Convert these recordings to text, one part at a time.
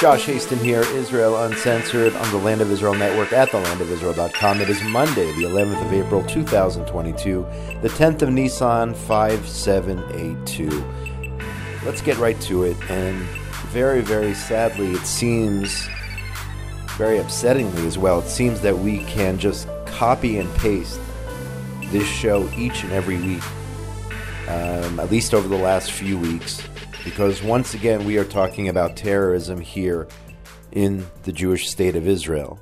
Josh Hasten here, Israel Uncensored on the Land of Israel Network at thelandofisrael.com. It is Monday, the 11th of April, 2022, the 10th of Nisan, 5782. Let's get right to it. And very, very sadly, it seems, very upsettingly as well, it seems that we can just copy and paste this show each and every week, um, at least over the last few weeks because once again we are talking about terrorism here in the Jewish state of Israel.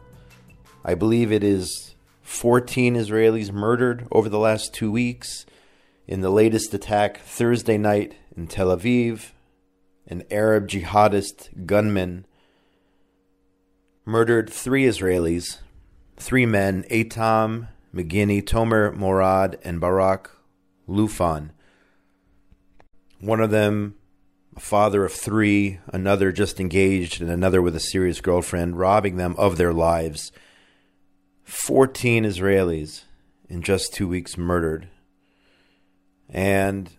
I believe it is 14 Israelis murdered over the last two weeks. In the latest attack Thursday night in Tel Aviv, an Arab jihadist gunman murdered three Israelis, three men, Eitam Magini, Tomer Morad, and Barak Lufan. One of them a father of three, another just engaged, and another with a serious girlfriend, robbing them of their lives. 14 Israelis in just two weeks murdered. And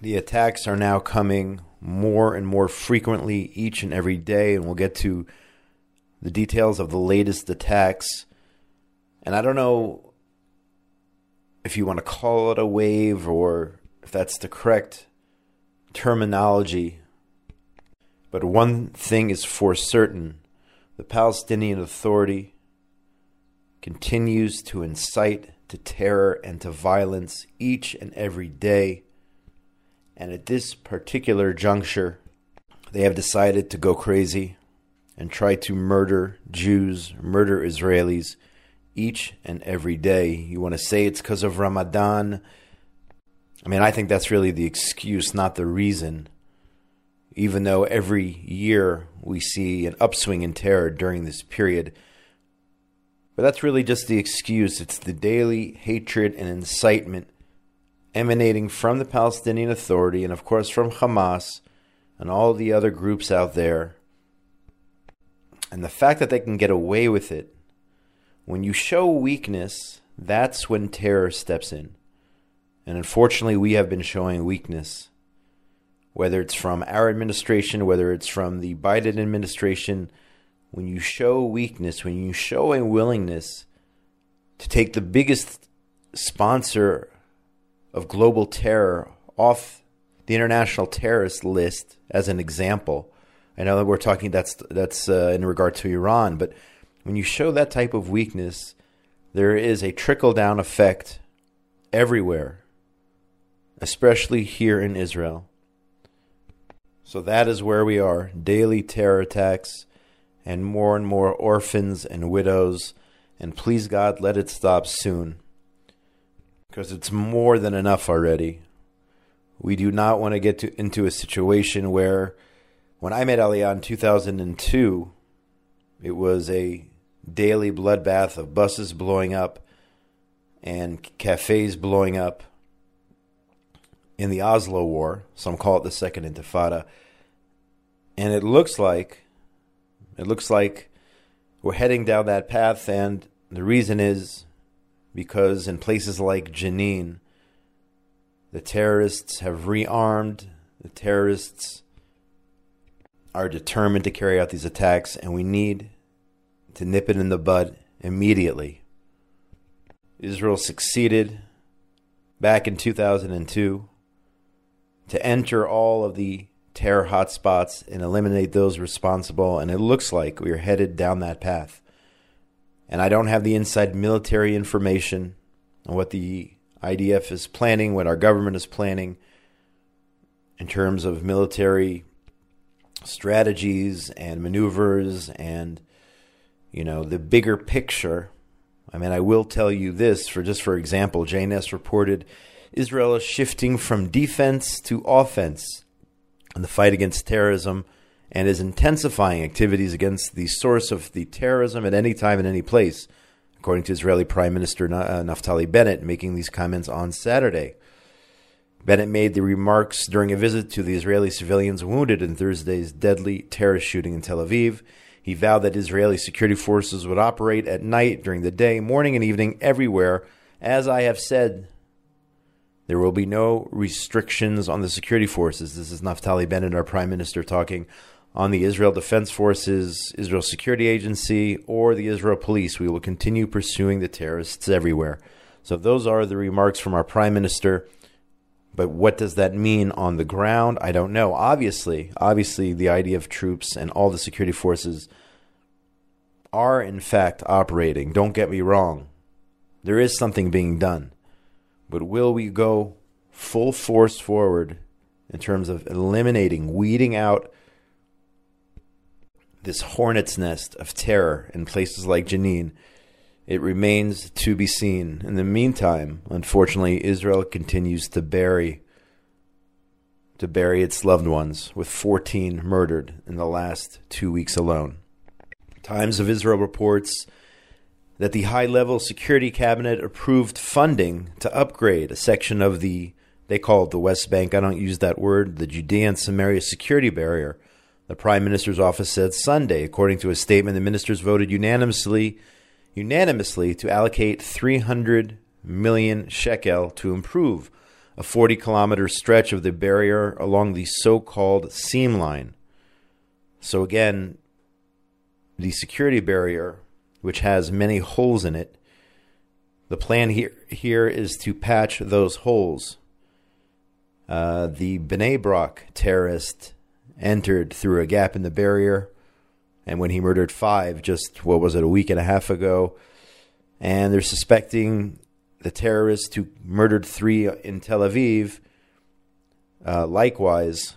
the attacks are now coming more and more frequently each and every day, and we'll get to the details of the latest attacks. And I don't know if you want to call it a wave or if that's the correct terminology. But one thing is for certain the Palestinian Authority continues to incite to terror and to violence each and every day. And at this particular juncture, they have decided to go crazy and try to murder Jews, murder Israelis each and every day. You want to say it's because of Ramadan I mean, I think that's really the excuse, not the reason. Even though every year we see an upswing in terror during this period. But that's really just the excuse. It's the daily hatred and incitement emanating from the Palestinian Authority and, of course, from Hamas and all the other groups out there. And the fact that they can get away with it, when you show weakness, that's when terror steps in. And unfortunately, we have been showing weakness. Whether it's from our administration, whether it's from the Biden administration, when you show weakness, when you show a willingness to take the biggest sponsor of global terror off the international terrorist list as an example. I know that we're talking that's that's uh, in regard to Iran, but when you show that type of weakness, there is a trickle down effect everywhere especially here in Israel. So that is where we are daily terror attacks and more and more orphans and widows. And please, God, let it stop soon. Because it's more than enough already. We do not want to get to, into a situation where, when I met Aliyah in 2002, it was a daily bloodbath of buses blowing up and cafes blowing up in the Oslo War. Some call it the Second Intifada. And it looks like it looks like we're heading down that path, and the reason is because in places like Jenin, the terrorists have rearmed. The terrorists are determined to carry out these attacks, and we need to nip it in the bud immediately. Israel succeeded back in 2002 to enter all of the terror hotspots and eliminate those responsible. And it looks like we are headed down that path. And I don't have the inside military information on what the IDF is planning, what our government is planning in terms of military strategies and maneuvers and you know the bigger picture i mean i will tell you this for just for example jns reported Israel is shifting from defense to offense in the fight against terrorism and is intensifying activities against the source of the terrorism at any time and any place, according to Israeli Prime Minister uh, Naftali Bennett, making these comments on Saturday. Bennett made the remarks during a visit to the Israeli civilians wounded in Thursday's deadly terrorist shooting in Tel Aviv. He vowed that Israeli security forces would operate at night, during the day, morning, and evening, everywhere. As I have said, there will be no restrictions on the security forces. This is Naftali Bennett, our prime minister, talking on the Israel Defense Forces, Israel Security Agency, or the Israel Police. We will continue pursuing the terrorists everywhere. So, those are the remarks from our Prime Minister. But what does that mean on the ground? I don't know. Obviously, obviously, the idea of troops and all the security forces are, in fact, operating. Don't get me wrong. There is something being done. But will we go full force forward in terms of eliminating, weeding out this hornet's nest of terror in places like Jenin, it remains to be seen. In the meantime, unfortunately, Israel continues to bury to bury its loved ones, with 14 murdered in the last two weeks alone. Times of Israel reports that the high level security cabinet approved funding to upgrade a section of the, they call it the West Bank, I don't use that word, the Judea and Samaria security barrier the Prime Minister's office said Sunday. According to a statement, the ministers voted unanimously unanimously to allocate 300 million shekel to improve a 40 kilometer stretch of the barrier along the so called seam line. So, again, the security barrier, which has many holes in it, the plan here, here is to patch those holes. Uh, the Bnei Brak terrorist entered through a gap in the barrier. And when he murdered five, just what was it, a week and a half ago, and they're suspecting the terrorist who murdered three in Tel Aviv, uh, likewise,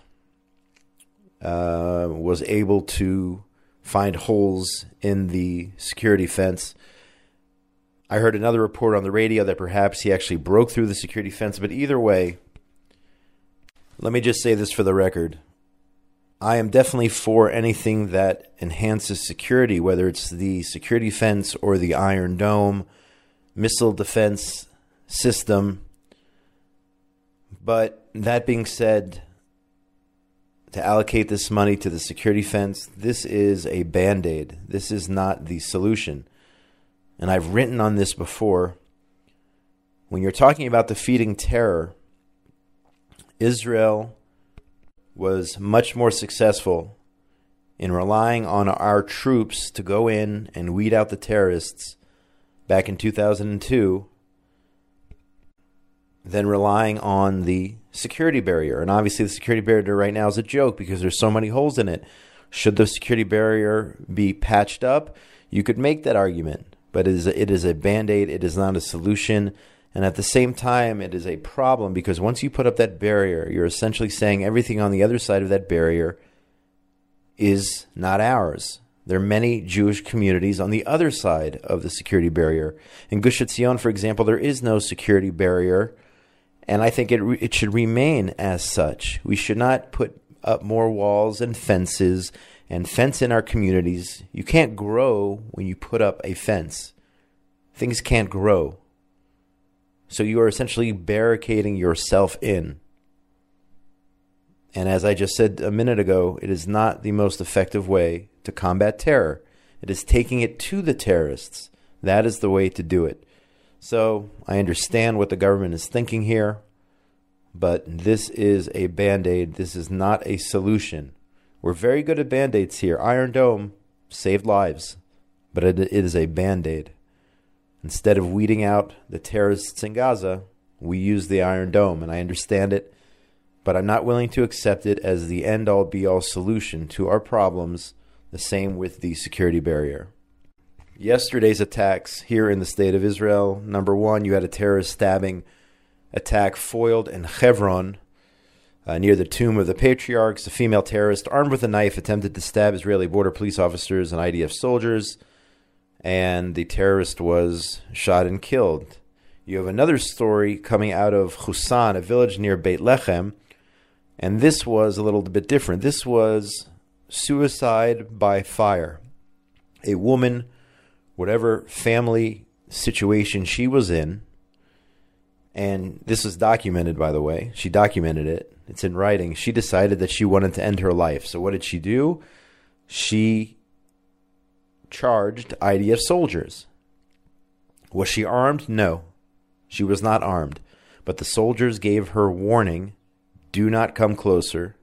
uh, was able to find holes in the security fence. I heard another report on the radio that perhaps he actually broke through the security fence, but either way, let me just say this for the record. I am definitely for anything that enhances security, whether it's the security fence or the Iron Dome, missile defense system. But that being said, to allocate this money to the security fence, this is a band aid. This is not the solution. And I've written on this before. When you're talking about defeating terror, Israel was much more successful in relying on our troops to go in and weed out the terrorists back in 2002 than relying on the security barrier. And obviously, the security barrier right now is a joke because there's so many holes in it. Should the security barrier be patched up? You could make that argument, but it is a, it is a band aid. It is not a solution. And at the same time, it is a problem because once you put up that barrier, you're essentially saying everything on the other side of that barrier is not ours. There are many Jewish communities on the other side of the security barrier. In Gush Etzion, for example, there is no security barrier, and I think it, re- it should remain as such. We should not put up more walls and fences and fence in our communities. You can't grow when you put up a fence. Things can't grow. So you are essentially barricading yourself in. And as I just said a minute ago, it is not the most effective way to combat terror. It is taking it to the terrorists. That is the way to do it. So I understand what the government is thinking here, but this is a band aid. This is not a solution. We're very good at band aids here. Iron Dome saved lives, but it, is a band aid. Instead of weeding out the terrorists in Gaza, we use the Iron Dome, and I understand it, but I'm not willing to accept it as the end all be all solution to our problems, the same with the security barrier. Yesterday's attacks here in the state of Israel number one, you had a terrorist stabbing attack foiled in Hebron. Uh, near the tomb of the patriarchs, a female terrorist armed with a knife attempted to stab Israeli border police officers and IDF soldiers and the terrorist was shot and killed. You have another story coming out of Husan, a village near Beit Lechem, and this was a little bit different. This was suicide by fire. A woman, whatever family situation she was in, and this was documented, by the way. She documented it. It's in writing. She decided that she wanted to end her life. So, what did she do? She charged IDF soldiers. Was she armed? No. She was not armed. But the soldiers gave her warning do not come closer.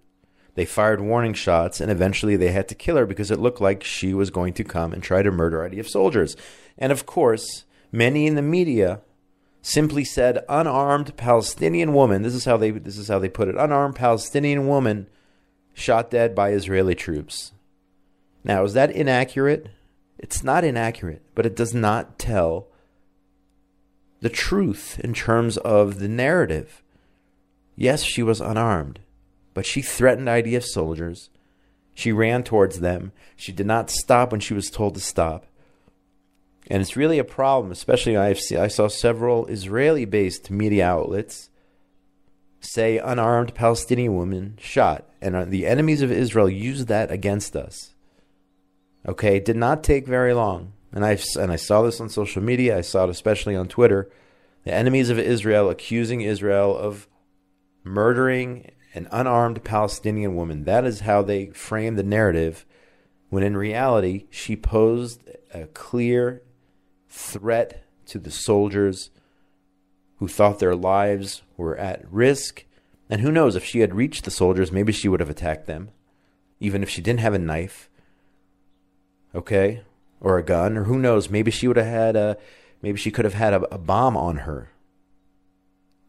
They fired warning shots, and eventually they had to kill her because it looked like she was going to come and try to murder IDF soldiers. And of course, many in the media simply said unarmed Palestinian woman. This is how they this is how they put it. Unarmed Palestinian woman shot dead by Israeli troops. Now, is that inaccurate? It's not inaccurate, but it does not tell the truth in terms of the narrative. Yes, she was unarmed, but she threatened IDF soldiers. She ran towards them. She did not stop when she was told to stop. And it's really a problem, especially I've seen, I saw several Israeli based media outlets say unarmed Palestinian woman shot. And the enemies of Israel used that against us. Okay, it did not take very long. And I, and I saw this on social media, I saw it especially on Twitter. The enemies of Israel accusing Israel of murdering an unarmed Palestinian woman. That is how they frame the narrative, when in reality, she posed a clear threat to the soldiers who thought their lives were at risk. And who knows, if she had reached the soldiers, maybe she would have attacked them, even if she didn't have a knife, okay, or a gun, or who knows, maybe she would have had a, maybe she could have had a, a bomb on her.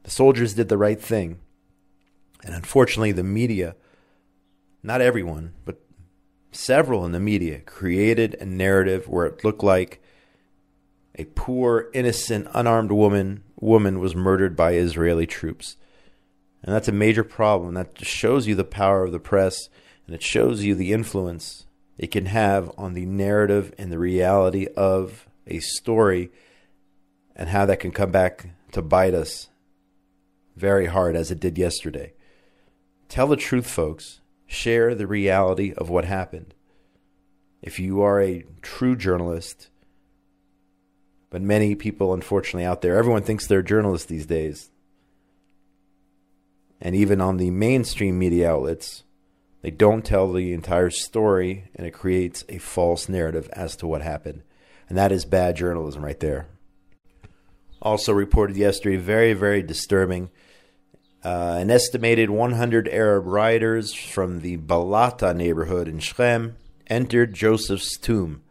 The soldiers did the right thing. And unfortunately, the media, not everyone, but several in the media, created a narrative where it looked like a poor, innocent, unarmed woman woman was murdered by Israeli troops. And that's a major problem. That just shows you the power of the press and it shows you the influence it can have on the narrative and the reality of a story and how that can come back to bite us very hard as it did yesterday. Tell the truth, folks. Share the reality of what happened. If you are a true journalist, but many people, unfortunately, out there, everyone thinks they're journalists these days. And even on the mainstream media outlets, they don't tell the entire story and it creates a false narrative as to what happened. And that is bad journalism right there. Also reported yesterday, very, very disturbing. Uh, an estimated 100 Arab rioters from the Balata neighborhood in Shechem entered Joseph's tomb,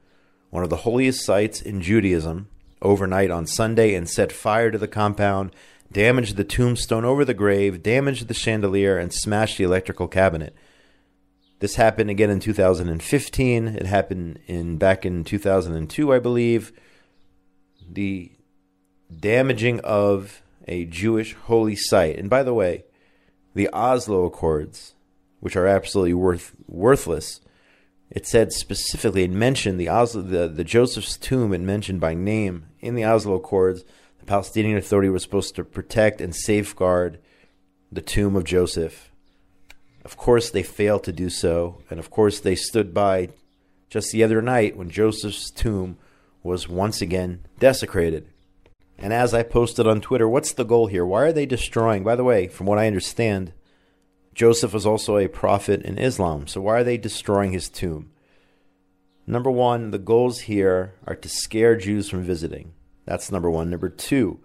one of the holiest sites in Judaism, overnight on Sunday and set fire to the compound, damaged the tombstone over the grave, damaged the chandelier, and smashed the electrical cabinet. This happened again in 2015. It happened in back in 2002, I believe. The damaging of a Jewish holy site. And by the way, the Oslo Accords, which are absolutely worth worthless, it said specifically, it mentioned the Oslo, the, the Joseph's tomb, and mentioned by name in the Oslo Accords. The Palestinian Authority was supposed to protect and safeguard the tomb of Joseph. Of course, they failed to do so, and of course, they stood by just the other night when Joseph's tomb was once again desecrated. And as I posted on Twitter, what's the goal here? Why are they destroying? By the way, from what I understand, Joseph was also a prophet in Islam. So why are they destroying his tomb? Number one, the goals here are to scare Jews from visiting. That's number one. Number two,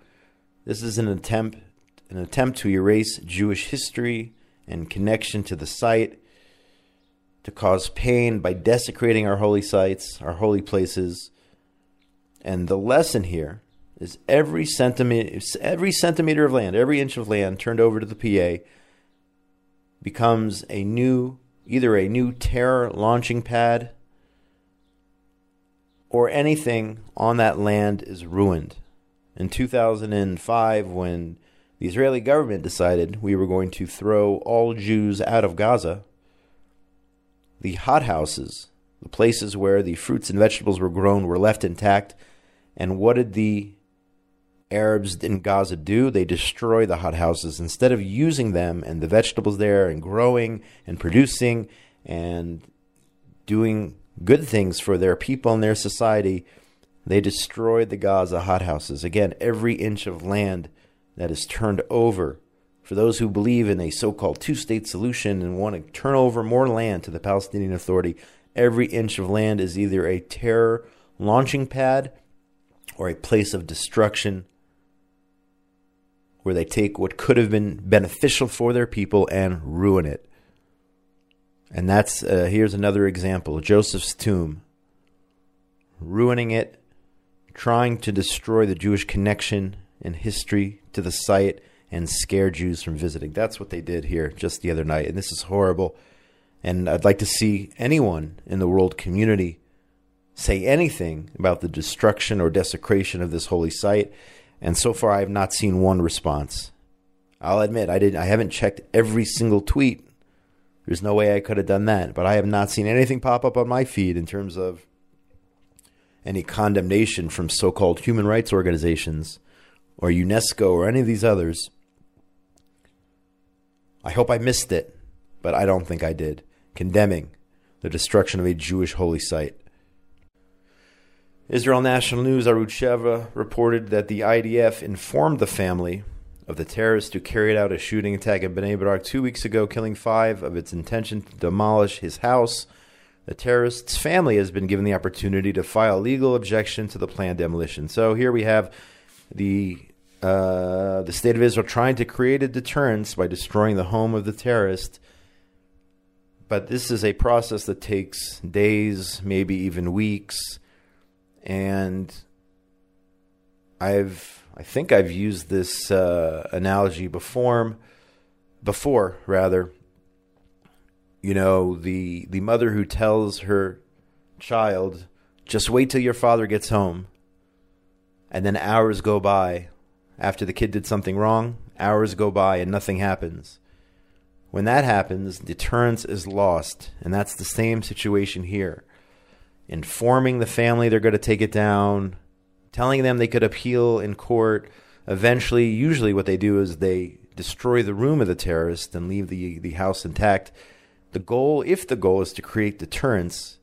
this is an attempt an attempt to erase Jewish history and connection to the site, to cause pain by desecrating our holy sites, our holy places. And the lesson here is every centimeter every centimeter of land, every inch of land turned over to the PA becomes a new, either a new terror launching pad or anything on that land is ruined. In 2005, when the Israeli government decided we were going to throw all Jews out of Gaza, the hothouses, the places where the fruits and vegetables were grown, were left intact. And what did the Arabs in Gaza do? They destroy the hothouses instead of using them and the vegetables there and growing and producing and doing good things for their people and their society. They destroyed the Gaza hothouses. Again, every inch of land that is turned over for those who believe in a so called two state solution and want to turn over more land to the Palestinian Authority. Every inch of land is either a terror launching pad or a place of destruction where they take what could have been beneficial for their people and ruin it. And that's uh, here's another example Joseph's tomb, ruining it, trying to destroy the Jewish connection and history to the site and scare Jews from visiting. That's what they did here just the other night. And this is horrible. And I'd like to see anyone in the world community say anything about the destruction or desecration of this holy site. And so far, I have not seen one response. I'll admit I didn't. I haven't checked every single tweet. There's no way I could have done that, but I have not seen anything pop up on my feed in terms of any condemnation from so-called human rights organizations or UNESCO or any of these others. I hope I missed it, but I don't think I did. Condemning the destruction of a Jewish holy site. Israel National News Arutz Sheva reported that the IDF informed the family of the terrorist who carried out a shooting attack in Bnei Brak two weeks ago, killing five, of its intention to demolish his house. The terrorist's family has been given the opportunity to file legal objection to the planned demolition. So here we have the uh, the state of Israel trying to create a deterrence by destroying the home of the terrorist. But this is a process that takes days, maybe even weeks and I've I think I've used this uh, analogy before. Before, rather, you know the the mother who tells her child, "Just wait till your father gets home," and then hours go by after the kid did something wrong. Hours go by and nothing happens. When that happens, deterrence is lost, and that's the same situation here informing the family they're going to take it down, telling them they could appeal in court. Eventually, usually what they do is they destroy the room of the terrorist and leave the, the house intact. The goal, if the goal is to create deterrence,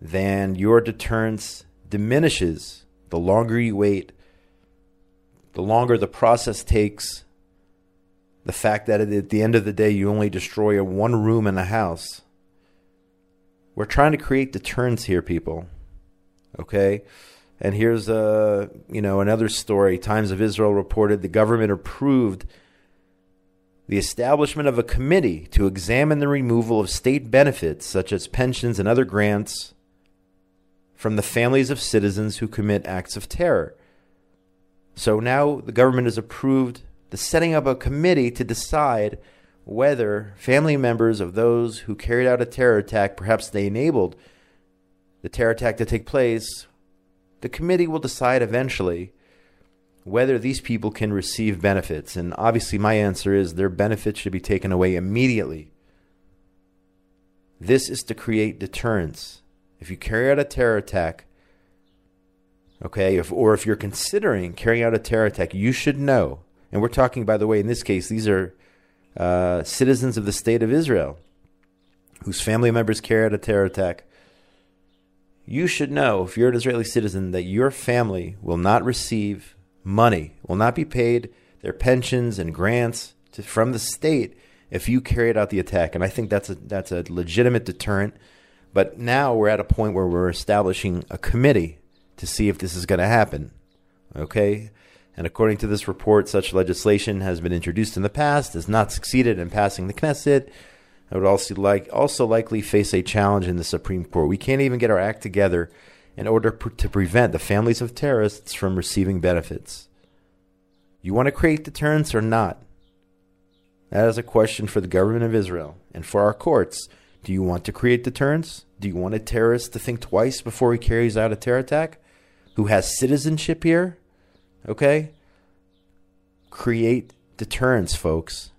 then your deterrence diminishes the longer you wait, the longer the process takes. The fact that at the end of the day you only destroy one room in a house we're trying to create deterrence here, people. Okay? And here's a, you know, another story. Times of Israel reported the government approved the establishment of a committee to examine the removal of state benefits such as pensions and other grants from the families of citizens who commit acts of terror. So now the government has approved the setting up a committee to decide whether family members of those who carried out a terror attack, perhaps they enabled the terror attack to take place, the committee will decide eventually whether these people can receive benefits. And obviously, my answer is their benefits should be taken away immediately. This is to create deterrence. If you carry out a terror attack, okay, if, or if you're considering carrying out a terror attack, you should know. And we're talking, by the way, in this case, these are uh, citizens of the state of Israel whose family members carried out a terror attack, you should know, if you're an Israeli citizen, that your family will not receive money, will not be paid their pensions and grants to, from the state if you carried out the attack. And I think that's a that's a legitimate deterrent. But now we're at a point where we're establishing a committee to see if this is going to happen. Okay, and according to this report, such legislation has been introduced in the past, has not succeeded in passing the Knesset, and would also like also likely face a challenge in the Supreme Court. We can't even get our act together in order pr- to prevent the families of terrorists from receiving benefits. You want to create deterrence or not? That is a question for the government of Israel and for our courts. Do you want to create deterrence? Do you want a terrorist to think twice before he carries out a terror attack? Who has citizenship here? Okay? Create deterrence, folks.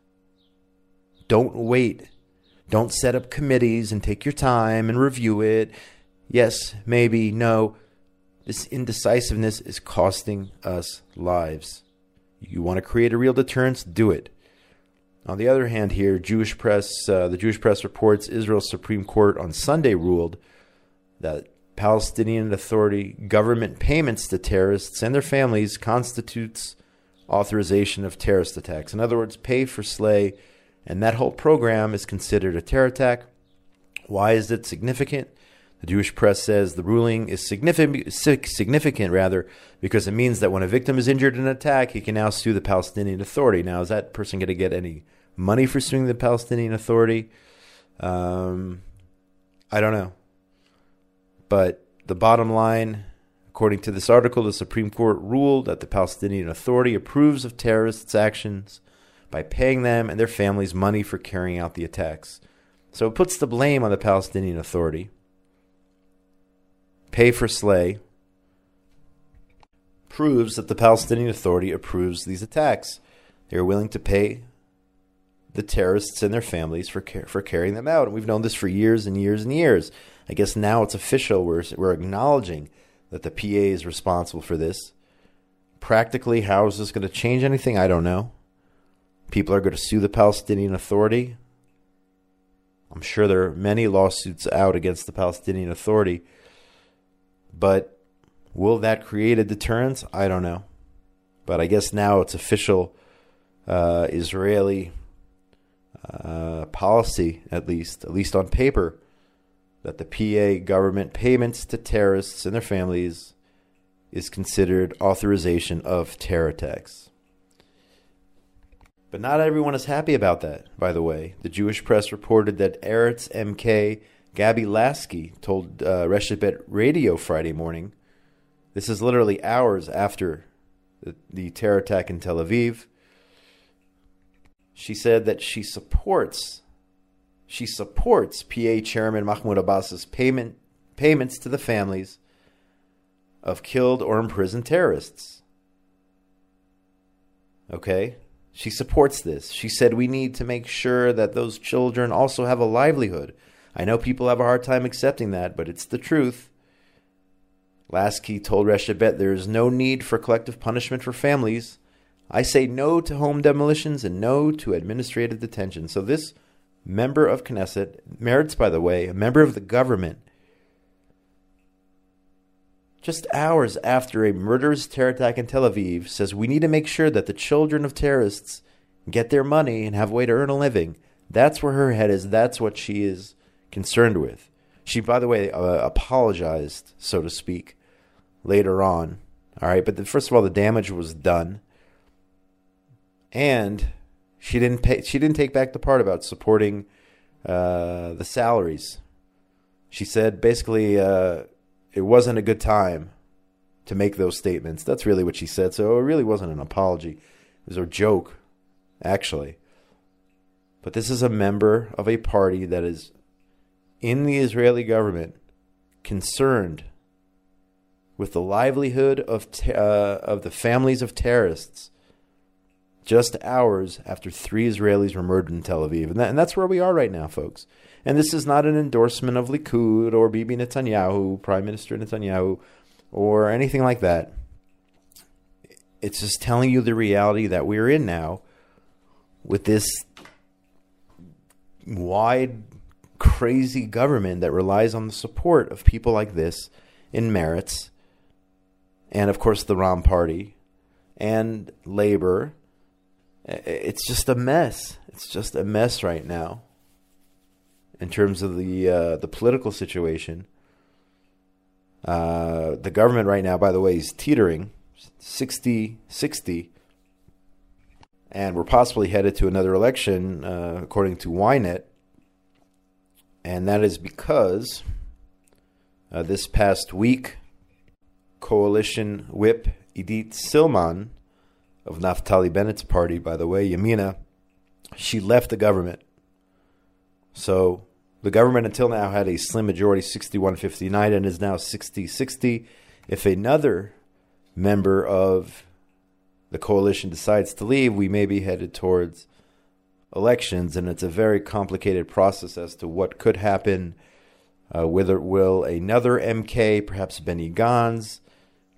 Don't wait. Don't set up committees and take your time and review it. Yes, maybe, no. This indecisiveness is costing us lives. You want to create a real deterrence? Do it. On the other hand, here, Jewish press, uh, the Jewish press reports Israel's Supreme Court on Sunday ruled that Palestinian Authority government payments to terrorists and their families constitutes authorization of terrorist attacks. In other words, pay for slay, and that whole program is considered a terror attack. Why is it significant? The Jewish press says the ruling is significant, significant rather, because it means that when a victim is injured in an attack, he can now sue the Palestinian Authority. Now, is that person going to get any money for suing the Palestinian Authority? Um, I don't know. But the bottom line, according to this article, the Supreme Court ruled that the Palestinian Authority approves of terrorists' actions by paying them and their families money for carrying out the attacks. So it puts the blame on the Palestinian Authority. Pay for slay proves that the Palestinian Authority approves these attacks. They are willing to pay the terrorists and their families for for carrying them out. And we've known this for years and years and years. I guess now it's official. We're we're acknowledging that the PA is responsible for this. Practically, how is this going to change anything? I don't know. People are going to sue the Palestinian Authority. I'm sure there are many lawsuits out against the Palestinian Authority. But will that create a deterrence? I don't know. But I guess now it's official uh, Israeli uh, policy, at least, at least on paper, that the PA government payments to terrorists and their families is considered authorization of terror attacks. But not everyone is happy about that, by the way. The Jewish press reported that Meretz MK Gabi Lasky told uh, Reshet Radio Friday morning. This is literally hours after the, the terror attack in Tel Aviv she said that she supports she supports PA Chairman Mahmoud Abbas's payment payments to the families of killed or imprisoned terrorists. Okay? She supports this. She said we need to make sure that those children also have a livelihood. I know people have a hard time accepting that, but it's the truth. Lasky told Reshet Bet there is no need for collective punishment for families. I say no to home demolitions and no to administrative detention. So this member of Knesset, Meretz, by the way, a member of the government, just hours after a murderous terror attack in Tel Aviv, says we need to make sure that the children of terrorists get their money and have a way to earn a living. That's where her head is. That's what she is concerned with. She, by the way, uh, apologized, so to speak, later on. All right, but the, first of all, the damage was done and she didn't pay. She didn't take back the part about supporting uh, the salaries. She said basically uh, it wasn't a good time to make those statements. That's really what she said. So it really wasn't an apology. It was a joke, actually. But this is a member of a party that is in the Israeli government concerned with the livelihood of uh, of the families of terrorists just hours after three Israelis were murdered in Tel Aviv. And, that, and, that's where we are right now, folks. And this is not an endorsement of Likud or Bibi Netanyahu, Prime Minister Netanyahu, or anything like that. It's just telling you the reality that we're in now with this wide, crazy government that relies on the support of people like this in Meretz, and of course the Ra'am Party, and Labor it's just a mess. It's just a mess right now in terms of the uh, the political situation. Uh, the government right now, by the way, is teetering 60 60. And we're possibly headed to another election, uh, according to Ynet. And that is because uh, this past week, coalition whip Idit Silman of Naftali Bennett's party, by the way, Yamina, she left the government. So the government until now had a slim majority, 61-59, and is now 60-60. If another member of the coalition decides to leave, we may be headed towards elections, and it's a very complicated process as to what could happen. Uh, whether will another MK, perhaps Benny Gantz,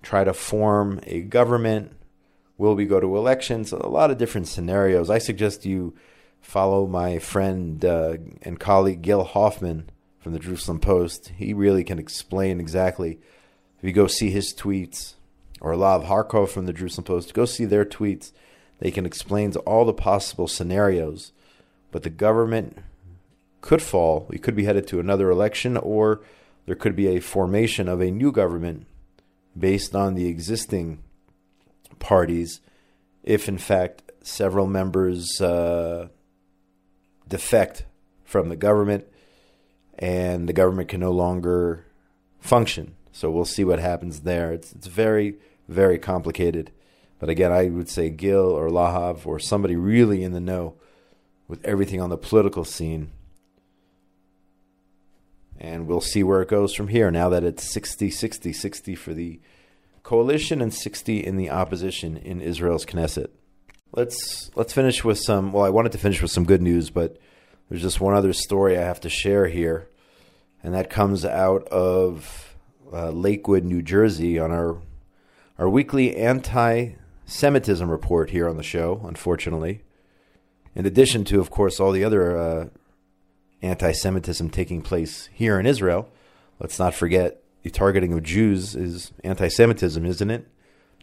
try to form a government Will we go to elections? A lot of different scenarios. I suggest you follow my friend uh, and colleague Gil Hoffman from the Jerusalem Post. He really can explain exactly. If you go see his tweets, or Lahav Harkov from the Jerusalem Post, go see their tweets. They can explain all the possible scenarios. But the government could fall. We could be headed to another election, or there could be a formation of a new government based on the existing parties if, in fact, several members uh, defect from the government, and the government can no longer function. So we'll see what happens there. It's it's very very complicated. But again, I would say Gil or Lahav or somebody really in the know with everything on the political scene. And we'll see where it goes from here now that it's 60 60 60 for the coalition and 60 in the opposition in Israel's Knesset. Let's let's finish with some well I wanted to finish with some good news but there's just one other story I have to share here and that comes out of uh, Lakewood, New Jersey on our our weekly anti-Semitism report here on the show, unfortunately. In addition to, of course, all the other uh, anti-Semitism taking place here in Israel, let's not forget the targeting of Jews is anti-Semitism, isn't it?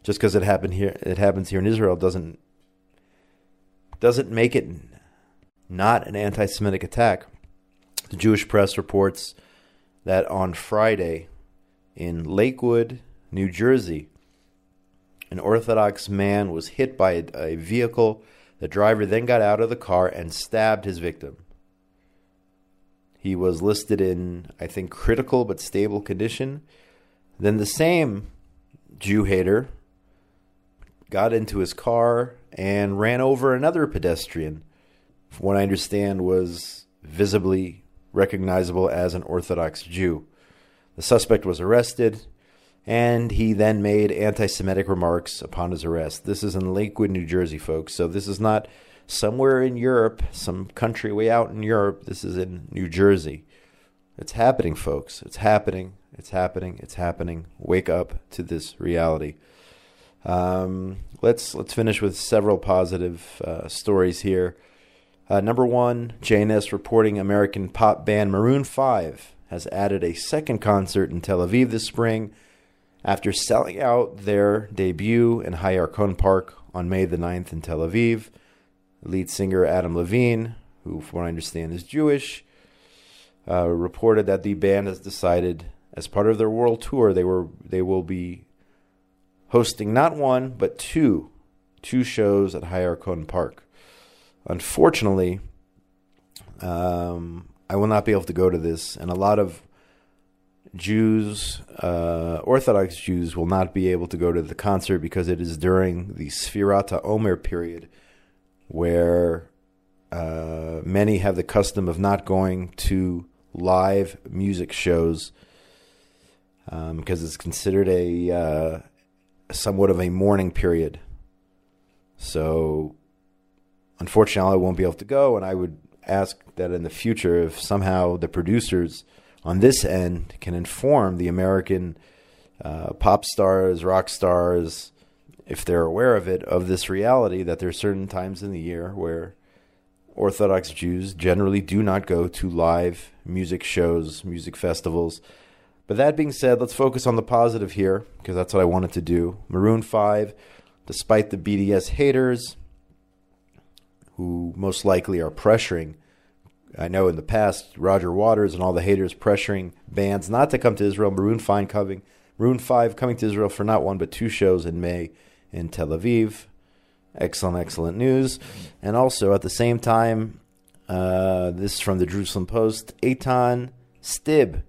Just because it happened here, it happens here in Israel doesn't doesn't make it not an anti-Semitic attack. The Jewish press reports that on Friday in Lakewood, New Jersey, an Orthodox man was hit by a, a vehicle. The driver then got out of the car and stabbed his victim. He was listed in, I think, critical but stable condition. Then the same Jew hater got into his car and ran over another pedestrian. From what I understand, was visibly recognizable as an Orthodox Jew. The suspect was arrested and he then made anti Semitic remarks upon his arrest. This is in Lakewood, New Jersey, folks. So this is not somewhere in Europe, some country way out in Europe. This is in New Jersey. It's happening, folks. It's happening. It's happening. It's happening. Wake up to this reality. Um, let's let's finish with several positive uh, stories here. Uh, number one, JNS reporting American pop band Maroon Five has added a second concert in Tel Aviv this spring after selling out their debut in Hayarkon Park on May the 9th in Tel Aviv, lead singer Adam Levine, who, from what I understand, is Jewish, uh, reported that the band has decided, as part of their world tour, they were they will be hosting not one but two two shows at Hayarkon Park. Unfortunately, um, I will not be able to go to this, and a lot of Jews, uh, Orthodox Jews, will not be able to go to the concert because it is during the Sfirat Omer period, where uh, many have the custom of not going to live music shows um, because it's considered a uh, somewhat of a mourning period. So, unfortunately, I won't be able to go, and I would ask that in the future, if somehow the producers on this end can inform the American uh, pop stars, rock stars, if they're aware of it, of this reality that there are certain times in the year where Orthodox Jews generally do not go to live music shows, music festivals. But that being said, let's focus on the positive here because that's what I wanted to do. Maroon 5, despite the BDS haters, who most likely are pressuring I know in the past, Roger Waters and all the haters pressuring bands not to come to Israel. Maroon Five coming, Maroon Five coming to Israel for not one but two shows in May in Tel Aviv. Excellent, excellent news. And also at the same time, uh, this is from the Jerusalem Post. Eitan Stibbe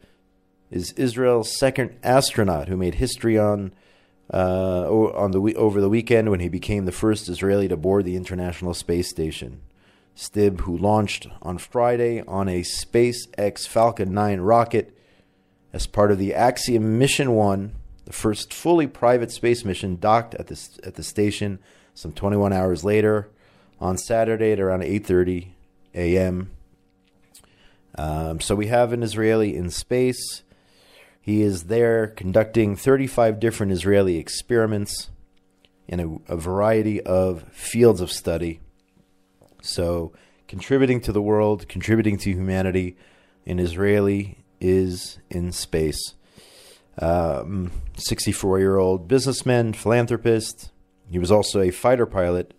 is Israel's second astronaut who made history on uh, on the over the weekend when he became the first Israeli to board the International Space Station. Stibbe, who launched on Friday on a SpaceX Falcon 9 rocket as part of the Axiom Mission 1, the first fully private space mission, docked at the, at the station some 21 hours later on Saturday at around 8:30 a.m. Um, so we have an Israeli in space. He is there conducting 35 different Israeli experiments in a, a variety of fields of study. So, contributing to the world, contributing to humanity, an Israeli is in space. 64 um, year old businessman, philanthropist. He was also a fighter pilot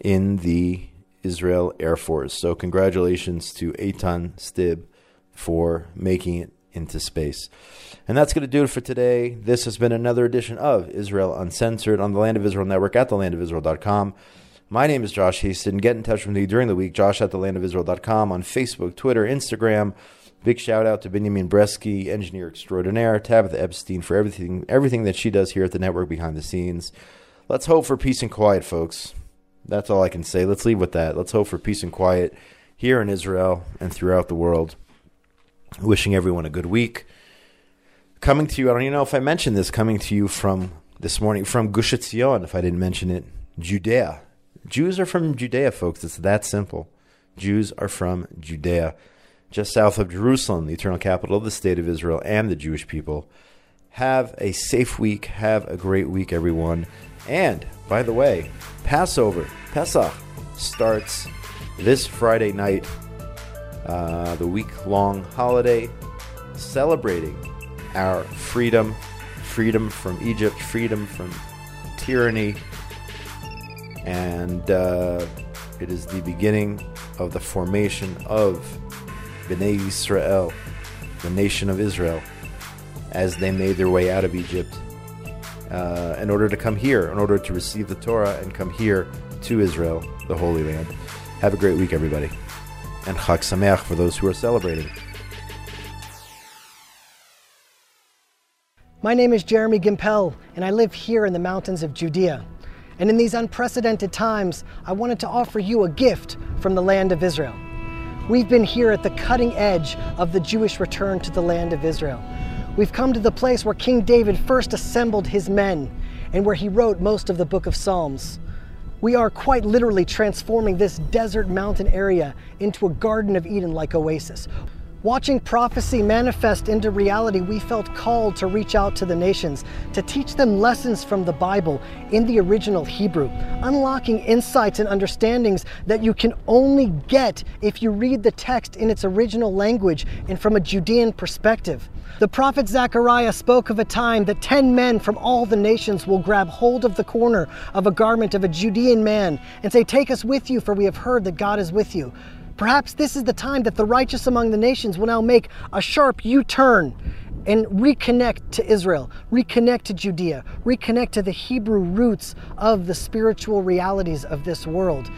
in the Israel Air Force. So, congratulations to Eitan Stibbe for making it into space. And that's going to do it for today. This has been another edition of Israel Uncensored on the Land of Israel Network at thelandofisrael.com. My name is Josh Hasten. Get in touch with me during the week, josh at thelandofisrael.com on Facebook, Twitter, Instagram. Big shout out to Benjamin Bresky, engineer extraordinaire, Tabitha Epstein for everything everything that she does here at the network behind the scenes. Let's hope for peace and quiet, folks. That's all I can say. Let's leave with that. Let's hope for peace and quiet here in Israel and throughout the world. Wishing everyone a good week. Coming to you, I don't even know if I mentioned this, coming to you from this morning from Gush Etzion, if I didn't mention it, Judea. Jews are from Judea, folks. It's that simple. Jews are from Judea, just south of Jerusalem, the eternal capital of the state of Israel and the Jewish people. Have a safe week. Have a great week, everyone. And, by the way, Passover, Pesach, starts this Friday night, uh, the week long holiday, celebrating our freedom freedom from Egypt, freedom from tyranny, and uh, it is the beginning of the formation of The nation of Israel, as they made their way out of Egypt uh, in order to come here, in order to receive the Torah and come here to Israel, the Holy Land. Have a great week, everybody. And Chag Sameach for those who are celebrating. My name is Jeremy Gimpel, and I live here in the mountains of Judea. And in these unprecedented times, I wanted to offer you a gift from the land of Israel. We've been here at the cutting edge of the Jewish return to the land of Israel. We've come to the place where King David first assembled his men and where he wrote most of the book of Psalms. We are quite literally transforming this desert mountain area into a Garden of Eden like oasis. Watching prophecy manifest into reality, we felt called to reach out to the nations, to teach them lessons from the Bible in the original Hebrew, unlocking insights and understandings that you can only get if you read the text in its original language and from a Judean perspective. The prophet Zechariah spoke of a time that ten men from all the nations will grab hold of the corner of a garment of a Judean man and say, Take us with you, for we have heard that God is with you. Perhaps this is the time that the righteous among the nations will now make a sharp U turn and reconnect to Israel, reconnect to Judea, reconnect to the Hebrew roots of the spiritual realities of this world.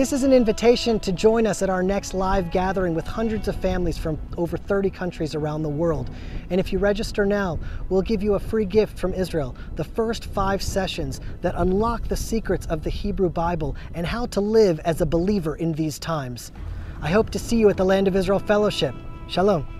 This is an invitation to join us at our next live gathering with hundreds of families from over 30 countries around the world. And if you register now, we'll give you a free gift from Israel the first five sessions that unlock the secrets of the Hebrew Bible and how to live as a believer in these times. I hope to see you at the Land of Israel Fellowship. Shalom.